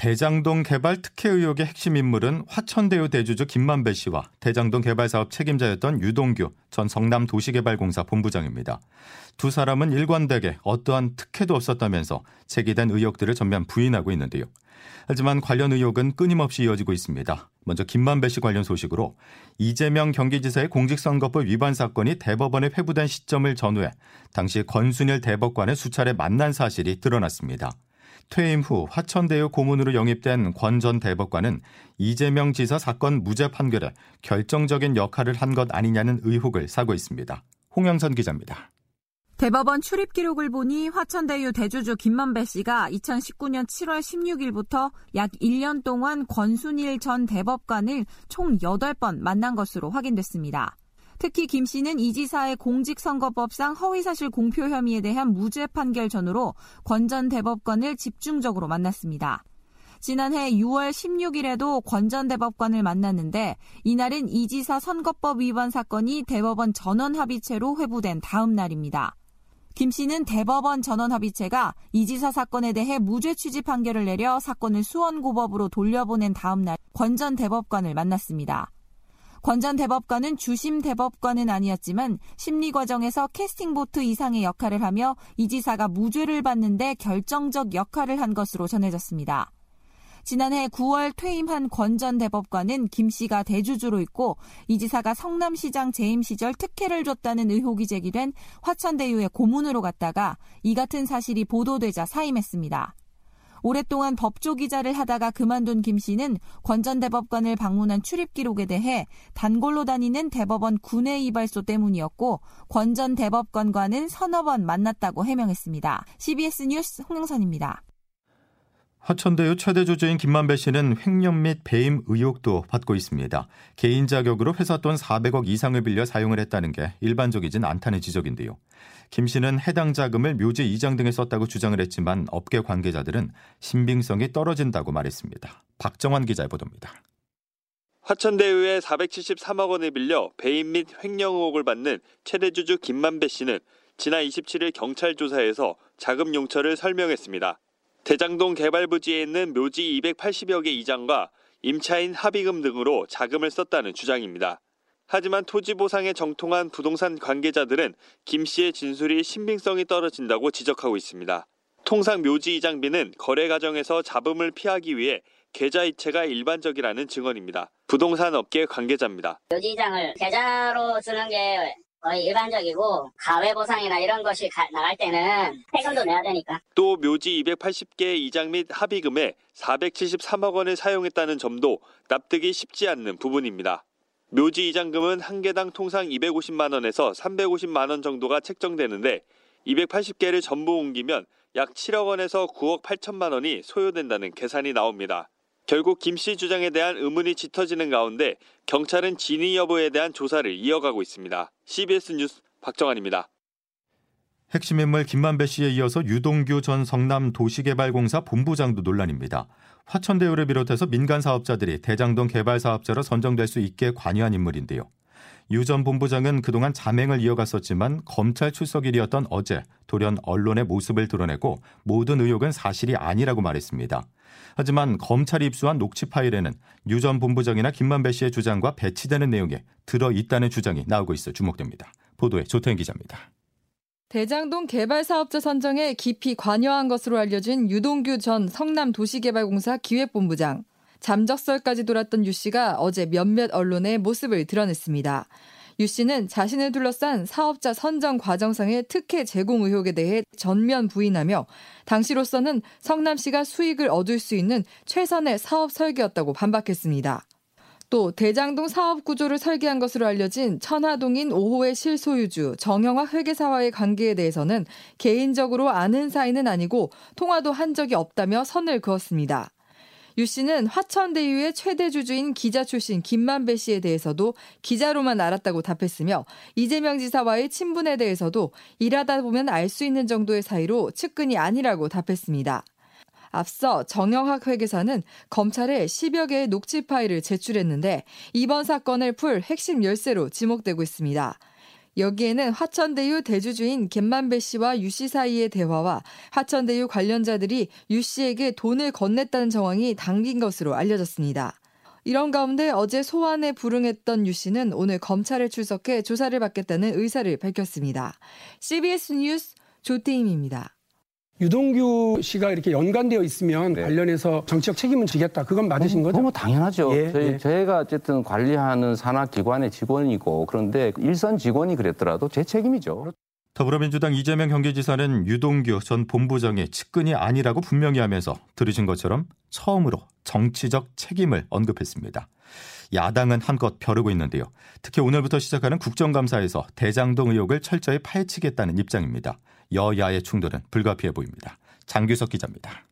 대장동 개발 특혜 의혹의 핵심 인물은 화천대유 대주주 김만배 씨와 대장동 개발 사업 책임자였던 유동규 전 성남도시개발공사 본부장입니다. 두 사람은 일관되게 어떠한 특혜도 없었다면서 제기된 의혹들을 전면 부인하고 있는데요. 하지만 관련 의혹은 끊임없이 이어지고 있습니다. 먼저 김만배 씨 관련 소식으로 이재명 경기지사의 공직선거법 위반 사건이 대법원에 회부된 시점을 전후해 당시 권순일 대법관의 수차례 만난 사실이 드러났습니다. 퇴임 후 화천대유 고문으로 영입된 권 전 대법관은 이재명 지사 사건 무죄 판결에 결정적인 역할을 한 것 아니냐는 의혹을 사고 있습니다. 홍영선 기자입니다. 대법원 출입 기록을 보니 화천대유 대주주 김만배 씨가 2019년 7월 16일부터 약 1년 동안 권순일 전 대법관을 총 8번 만난 것으로 확인됐습니다. 특히 김 씨는 이 지사의 공직선거법상 허위사실 공표 혐의에 대한 무죄 판결 전후로 권 전 대법관을 집중적으로 만났습니다. 지난해 6월 16일에도 권 전 대법관을 만났는데 이날은 이 지사 선거법 위반 사건이 대법원 전원 합의체로 회부된 다음 날입니다. 김 씨는 대법원 전원 합의체가 이 지사 사건에 대해 무죄 취지 판결을 내려 사건을 수원고법으로 돌려보낸 다음 날 권 전 대법관을 만났습니다. 권 전 대법관은 주심 대법관은 아니었지만 심리 과정에서 캐스팅 보트 이상의 역할을 하며 이 지사가 무죄를 받는데 결정적 역할을 한 것으로 전해졌습니다. 지난해 9월 퇴임한 권 전 대법관은 김 씨가 대주주로 있고 이 지사가 성남시장 재임 시절 특혜를 줬다는 의혹이 제기된 화천대유의 고문으로 갔다가 이 같은 사실이 보도되자 사임했습니다. 오랫동안 법조 기자를 하다가 그만둔 김 씨는 권 전 대법관을 방문한 출입 기록에 대해 단골로 다니는 대법원 군내 이발소 때문이었고 권 전 대법관과는 서너 번 만났다고 해명했습니다. CBS 뉴스 홍영선입니다. 화천대유 최대 주주인 김만배 씨는 횡령 및 배임 의혹도 받고 있습니다. 개인 자격으로 회사 돈 400억 이상을 빌려 사용을 했다는 게 일반적이진 않다는 지적인데요. 김 씨는 해당 자금을 묘지 이장 등에 썼다고 주장을 했지만 업계 관계자들은 신빙성이 떨어진다고 말했습니다. 박정환 기자의 보도입니다. 화천대유에 473억 원을 빌려 배임 및 횡령 의혹을 받는 최대 주주 김만배 씨는 지난 27일 경찰 조사에서 자금 용처를 설명했습니다. 대장동 개발 부지에 있는 묘지 280여 개 이장과 임차인 합의금 등으로 자금을 썼다는 주장입니다. 하지만 토지 보상에 정통한 부동산 관계자들은 김 씨의 진술이 신빙성이 떨어진다고 지적하고 있습니다. 통상 묘지 이장비는 거래 과정에서 잡음을 피하기 위해 계좌 이체가 일반적이라는 증언입니다. 부동산 업계 관계자입니다. 묘지 이장을 계좌로 쓰는 게 거의 일반적이고 가외 보상이나 이런 것이 가, 나갈 때는 세금도 내야 되니까. 또 묘지 280개 이장 및 합의금에 473억 원을 사용했다는 점도 납득이 쉽지 않는 부분입니다. 묘지 이장금은 한 개당 통상 250만 원에서 350만 원 정도가 책정되는데 280개를 전부 옮기면 약 7억 원에서 9억 8천만 원이 소요된다는 계산이 나옵니다. 결국 김 씨 주장에 대한 의문이 짙어지는 가운데 경찰은 진위 여부에 대한 조사를 이어가고 있습니다. CBS 뉴스 박정환입니다. 핵심 인물 김만배 씨에 이어서 유동규 전 성남도시개발공사 본부장도 논란입니다. 화천대유를 비롯해서 민간 사업자들이 대장동 개발 사업자로 선정될 수 있게 관여한 인물인데요. 유 전 본부장은 그동안 자맹을 이어갔었지만 검찰 출석일이었던 어제 돌연 언론의 모습을 드러내고 모든 의혹은 사실이 아니라고 말했습니다. 하지만 검찰이 입수한 녹취 파일에는 유 전 본부장이나 김만배 씨의 주장과 배치되는 내용이 들어 있다는 주장이 나오고 있어 주목됩니다. 보도에 조태현 기자입니다. 대장동 개발 사업자 선정에 깊이 관여한 것으로 알려진 유동규 전 성남도시개발공사 기획본부장. 잠적설까지 돌았던 유 씨가 어제 몇몇 언론에 모습을 드러냈습니다. 유 씨는 자신을 둘러싼 사업자 선정 과정상의 특혜 제공 의혹에 대해 전면 부인하며 당시로서는 성남시가 수익을 얻을 수 있는 최선의 사업 설계였다고 반박했습니다. 또 대장동 사업 구조를 설계한 것으로 알려진 천화동인 5호의 실소유주 정영학 회계사와의 관계에 대해서는 개인적으로 아는 사이는 아니고 통화도 한 적이 없다며 선을 그었습니다. 유 씨는 화천대유의 최대 주주인 기자 출신 김만배 씨에 대해서도 기자로만 알았다고 답했으며 이재명 지사와의 친분에 대해서도 일하다 보면 알 수 있는 정도의 사이로 측근이 아니라고 답했습니다. 앞서 정영학 회계사는 검찰에 10여 개의 녹취 파일을 제출했는데 이번 사건을 풀 핵심 열쇠로 지목되고 있습니다. 여기에는 화천대유 대주주인 김만배 씨와 유 씨 사이의 대화와 화천대유 관련자들이 유 씨에게 돈을 건넸다는 정황이 담긴 것으로 알려졌습니다. 이런 가운데 어제 소환에 불응했던 유 씨는 오늘 검찰에 출석해 조사를 받겠다는 의사를 밝혔습니다. CBS 뉴스 조태임입니다. 유동규 씨가 이렇게 연관되어 있으면 네. 관련해서 정치적 책임은 지겠다. 그건 맞으신 거죠? 너무 당연하죠. 예, 저희, 예. 저희가 어쨌든 관리하는 산하기관의 직원이고 그런데 일선 직원이 그랬더라도 제 책임이죠. 더불어민주당 이재명 경기지사는 유동규 전 본부장의 측근이 아니라고 분명히 하면서 들으신 것처럼 처음으로 정치적 책임을 언급했습니다. 야당은 한껏 벼르고 있는데요. 특히 오늘부터 시작하는 국정감사에서 대장동 의혹을 철저히 파헤치겠다는 입장입니다. 여야의 충돌은 불가피해 보입니다. 장규석 기자입니다.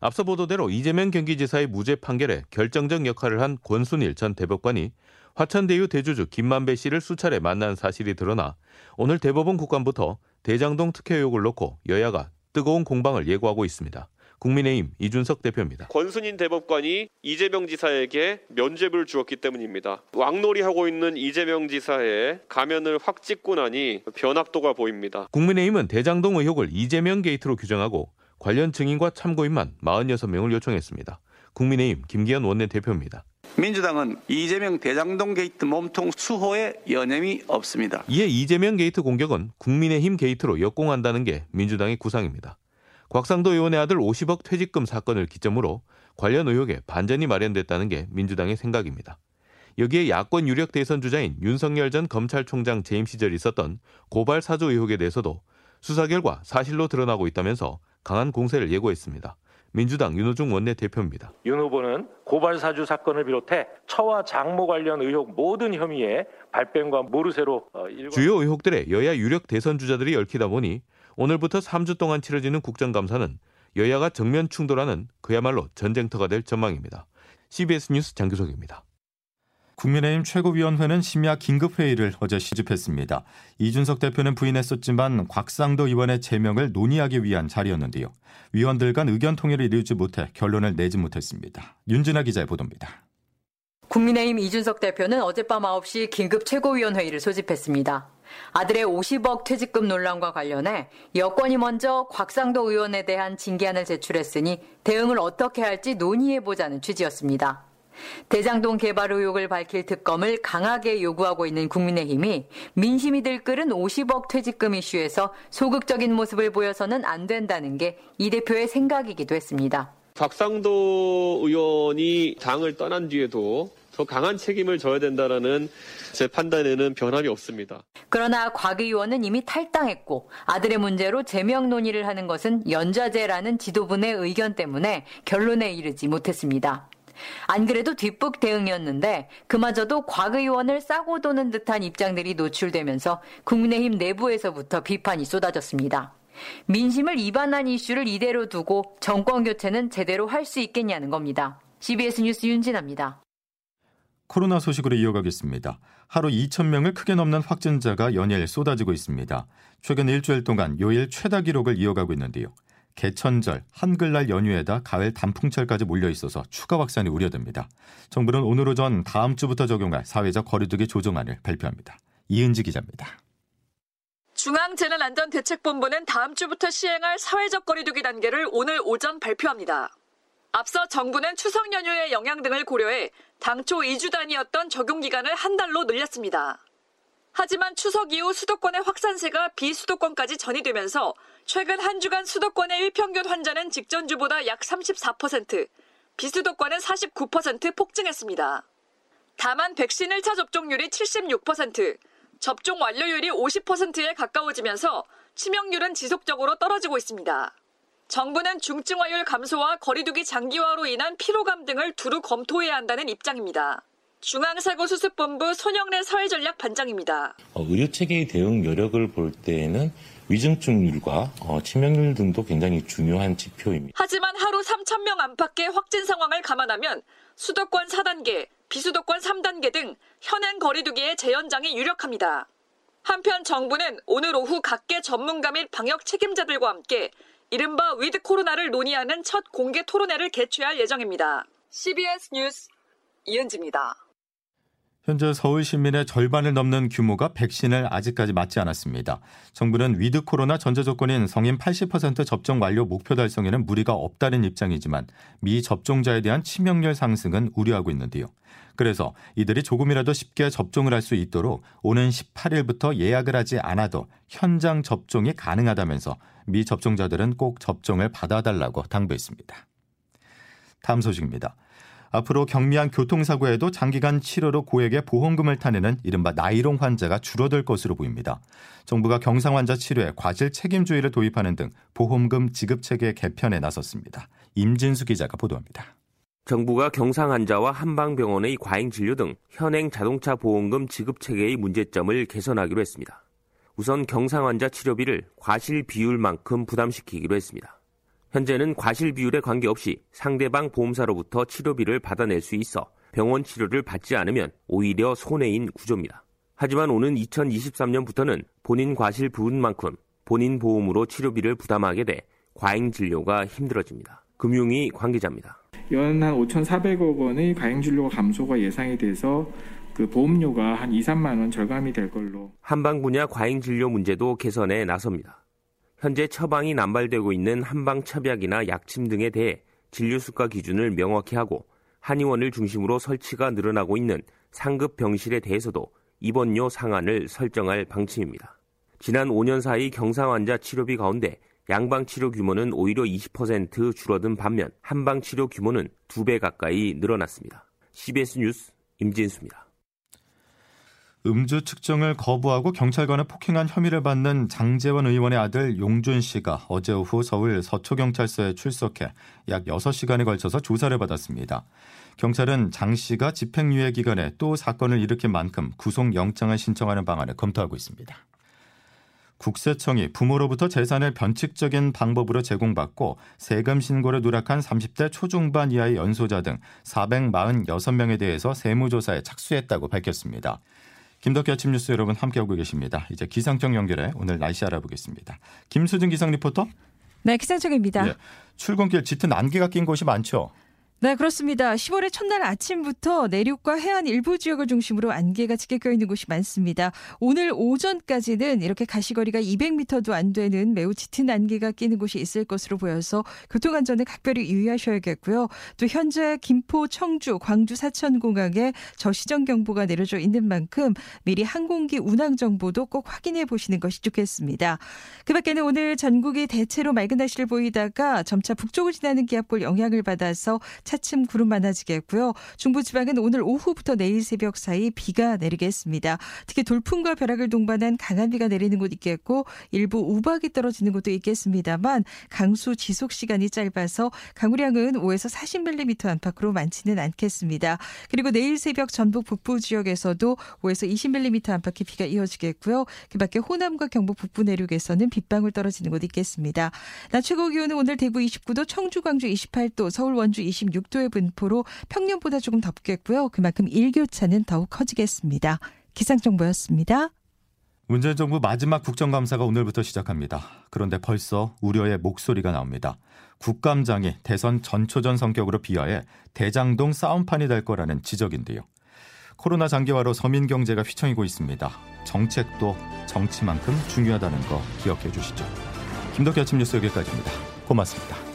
앞서 보도대로 이재명 경기지사의 무죄 판결에 결정적 역할을 한 권순일 전 대법관이 화천대유 대주주 김만배 씨를 수차례 만난 사실이 드러나 오늘 대법원 국감부터 대장동 특혜 의혹을 놓고 여야가 뜨거운 공방을 예고하고 있습니다. 국민의힘 이준석 대표입니다. 권순인 대법관이 이재명 지사에게 면죄부를 주었기 때문입니다. 왕놀이하고 있는 이재명 지사의 가면을 확 찍고 나니 변학도가 보입니다. 국민의힘은 대장동 의혹을 이재명 게이트로 규정하고 관련 증인과 참고인만 46명을 요청했습니다. 국민의힘 김기현 원내대표입니다. 민주당은 이재명 대장동 게이트 몸통 수호에 여념이 없습니다. 이에 이재명 게이트 공격은 국민의힘 게이트로 역공한다는 게 민주당의 구상입니다. 곽상도 의원의 아들 50억 퇴직금 사건을 기점으로 관련 의혹에 반전이 마련됐다는 게 민주당의 생각입니다. 여기에 야권 유력 대선 주자인 윤석열 전 검찰총장 재임 시절 있었던 고발 사주 의혹에 대해서도 수사 결과 사실로 드러나고 있다면서 강한 공세를 예고했습니다. 민주당 윤호중 원내 대표입니다. 윤 후보는 고발 사주 사건을 비롯해 처와 장모 관련 의혹 모든 혐의에 발뺌과 모르쇠로 어. 주요 의혹들에 여야 유력 대선 주자들이 얽히다 보니 오늘부터 3주 동안 치러지는 국정감사는 여야가 정면 충돌하는 그야말로 전쟁터가 될 전망입니다. CBS 뉴스 장규석입니다. 국민의힘 최고위원회는 심야 긴급회의를 어제 시집했습니다. 이준석 대표는 부인했었지만 곽상도 의원의 제명을 논의하기 위한 자리였는데요. 위원들 간 의견 통일을 이루지 못해 결론을 내지 못했습니다. 윤진아 기자의 보도입니다. 국민의힘 이준석 대표는 어젯밤 9시 긴급 최고위원회의를 소집했습니다. 아들의 50억 퇴직금 논란과 관련해 여권이 먼저 곽상도 의원에 대한 징계안을 제출했으니 대응을 어떻게 할지 논의해보자는 취지였습니다. 대장동 개발 의혹을 밝힐 특검을 강하게 요구하고 있는 국민의힘이 민심이 들끓은 50억 퇴직금 이슈에서 소극적인 모습을 보여서는 안 된다는 게 이 대표의 생각이기도 했습니다. 곽상도 의원이 당을 떠난 뒤에도 더 강한 책임을 져야 된다라는 제 판단에는 변함이 없습니다. 그러나 곽 의원은 이미 탈당했고 아들의 문제로 제명 논의를 하는 것은 연좌제라는 지도부의 의견 때문에 결론에 이르지 못했습니다. 안 그래도 뒷북 대응이었는데 그마저도 곽 의원을 싸고 도는 듯한 입장들이 노출되면서 국민의힘 내부에서부터 비판이 쏟아졌습니다. 민심을 이반한 이슈를 이대로 두고 정권 교체는 제대로 할 수 있겠냐는 겁니다. CBS 뉴스 윤진아입니다. 코로나 소식으로 이어가겠습니다. 하루 2천 명을 크게 넘는 확진자가 연일 쏟아지고 있습니다. 최근 일주일 동안 요일 최다 기록을 이어가고 있는데요. 개천절, 한글날 연휴에다 가을 단풍철까지 몰려 있어서 추가 확산이 우려됩니다. 정부는 오늘 오전 다음 주부터 적용할 사회적 거리두기 조정안을 발표합니다. 이은지 기자입니다. 중앙재난안전대책본부는 다음 주부터 시행할 사회적 거리두기 단계를 오늘 오전 발표합니다. 앞서 정부는 추석 연휴의 영향 등을 고려해 당초 2주 단위였던 적용 기간을 한 달로 늘렸습니다. 하지만 추석 이후 수도권의 확산세가 비수도권까지 전이되면서 최근 한 주간 수도권의 일평균 환자는 직전주보다 약 34%, 비수도권은 49% 폭증했습니다. 다만 백신 1차 접종률이 76%, 접종 완료율이 50%에 가까워지면서 치명률은 지속적으로 떨어지고 있습니다. 정부는 중증화율 감소와 거리두기 장기화로 인한 피로감 등을 두루 검토해야 한다는 입장입니다. 중앙사고수습본부 손영래 사회전략 반장입니다. 어, 의료 체계의 대응 여력을 볼 때에는 위중증률과 어, 치명률 등도 굉장히 중요한 지표입니다. 하지만 하루 3천 명 안팎의 확진 상황을 감안하면 수도권 4단계, 비수도권 3단계 등 현행 거리두기의 재연장이 유력합니다. 한편 정부는 오늘 오후 각계 전문가 및 방역 책임자들과 함께 이른바 위드 코로나를 논의하는 첫 공개 토론회를 개최할 예정입니다. CBS 뉴스 이은지입니다. 현재 서울 시민의 절반을 넘는 규모가 백신을 아직까지 맞지 않았습니다. 정부는 위드 코로나 전제 조건인 성인 80% 접종 완료 목표 달성에는 무리가 없다는 입장이지만 미 접종자에 대한 치명률 상승은 우려하고 있는데요. 그래서 이들이 조금이라도 쉽게 접종을 할 수 있도록 오는 18일부터 예약을 하지 않아도 현장 접종이 가능하다면서 미 접종자들은 꼭 접종을 받아달라고 당부했습니다. 다음 소식입니다. 앞으로 경미한 교통사고에도 장기간 치료로 고액의 보험금을 타내는 이른바 나이롱 환자가 줄어들 것으로 보입니다. 정부가 경상 환자 치료에 과실 책임주의를 도입하는 등 보험금 지급 체계 개편에 나섰습니다. 임진수 기자가 보도합니다. 정부가 경상 환자와 한방병원의 과잉 진료 등 현행 자동차 보험금 지급 체계의 문제점을 개선하기로 했습니다. 우선 경상 환자 치료비를 과실 비율만큼 부담시키기로 했습니다. 현재는 과실 비율에 관계없이 상대방 보험사로부터 치료비를 받아낼 수 있어 병원 치료를 받지 않으면 오히려 손해인 구조입니다. 하지만 오는 2023년부터는 본인 과실 부분만큼 본인 보험으로 치료비를 부담하게 돼 과잉 진료가 힘들어집니다. 금융위 관계자입니다. 연 한 5,400억 원의 과잉 진료가 감소가 예상이 돼서 그 보험료가 한 2, 3만 원 절감이 될 걸로. 한방 분야 과잉 진료 문제도 개선에 나섭니다. 현재 처방이 남발되고 있는 한방 첩약이나 약침 등에 대해 진료 수가 기준을 명확히 하고 한의원을 중심으로 설치가 늘어나고 있는 상급 병실에 대해서도 입원료 상한을 설정할 방침입니다. 지난 5년 사이 경상 환자 치료비 가운데 양방 치료 규모는 오히려 20% 줄어든 반면 한방 치료 규모는 2배 가까이 늘어났습니다. CBS 뉴스 임진수입니다. 음주 측정을 거부하고 경찰관을 폭행한 혐의를 받는 장재원 의원의 아들 용준 씨가 어제 오후 서울 서초경찰서에 출석해 약 6시간에 걸쳐서 조사를 받았습니다. 경찰은 장 씨가 집행유예 기간에 또 사건을 일으킨 만큼 구속영장을 신청하는 방안을 검토하고 있습니다. 국세청이 부모로부터 재산을 변칙적인 방법으로 제공받고 세금 신고를 누락한 30대 초중반 이하의 연소자 등 446명에 대해서 세무조사에 착수했다고 밝혔습니다. 김덕기 아침 뉴스 여러분 함께하고 계십니다. 이제 기상청 연결해 오늘 날씨 알아보겠습니다. 김수진 기상 리포터. 네, 기상청입니다. 예, 출근길 짙은 안개가 낀 곳이 많죠. 네, 그렇습니다. 10월의 첫날 아침부터 내륙과 해안 일부 지역을 중심으로 안개가 짙게 껴있는 곳이 많습니다. 오늘 오전까지는 이렇게 가시거리가 200m도 안 되는 매우 짙은 안개가 끼는 곳이 있을 것으로 보여서 교통안전에 각별히 유의하셔야겠고요. 또 현재 김포, 청주, 광주, 사천공항에 저시정 경보가 내려져 있는 만큼 미리 항공기 운항 정보도 꼭 확인해 보시는 것이 좋겠습니다. 그 밖에는 오늘 전국이 대체로 맑은 날씨를 보이다가 점차 북쪽을 지나는 기압골 영향을 받아서 차츰 구름 많아지겠고요. 중부지방은 오늘 오후부터 내일 새벽 사이 비가 내리겠습니다. 특히 돌풍과 벼락을 동반한 강한 비가 내리는 곳 있겠고 일부 우박이 떨어지는 곳도 있겠습니다만 강수 지속 시간이 짧아서 강우량은 5에서 40mm 안팎으로 많지는 않겠습니다. 그리고 내일 새벽 전북 북부 지역에서도 5에서 20mm 안팎의 비가 이어지겠고요. 그밖에 호남과 경북 북부 내륙에서는 빗방울 떨어지는 곳 있겠습니다. 낮 최고 기온은 오늘 대구 29도, 청주 광주 28도, 서울 원주 26도 6도의 분포로 평년보다 조금 덥겠고요. 그만큼 일교차는 더욱 커지겠습니다. 기상정보였습니다. 문재인 정부 마지막 국정감사가 오늘부터 시작합니다. 그런데 벌써 우려의 목소리가 나옵니다. 국감장이 대선 전초전 성격으로 비하해 대장동 싸움판이 될 거라는 지적인데요. 코로나 장기화로 서민 경제가 휘청이고 있습니다. 정책도 정치만큼 중요하다는 거 기억해 주시죠. 김덕기 아침 뉴스 여기까지입니다. 고맙습니다.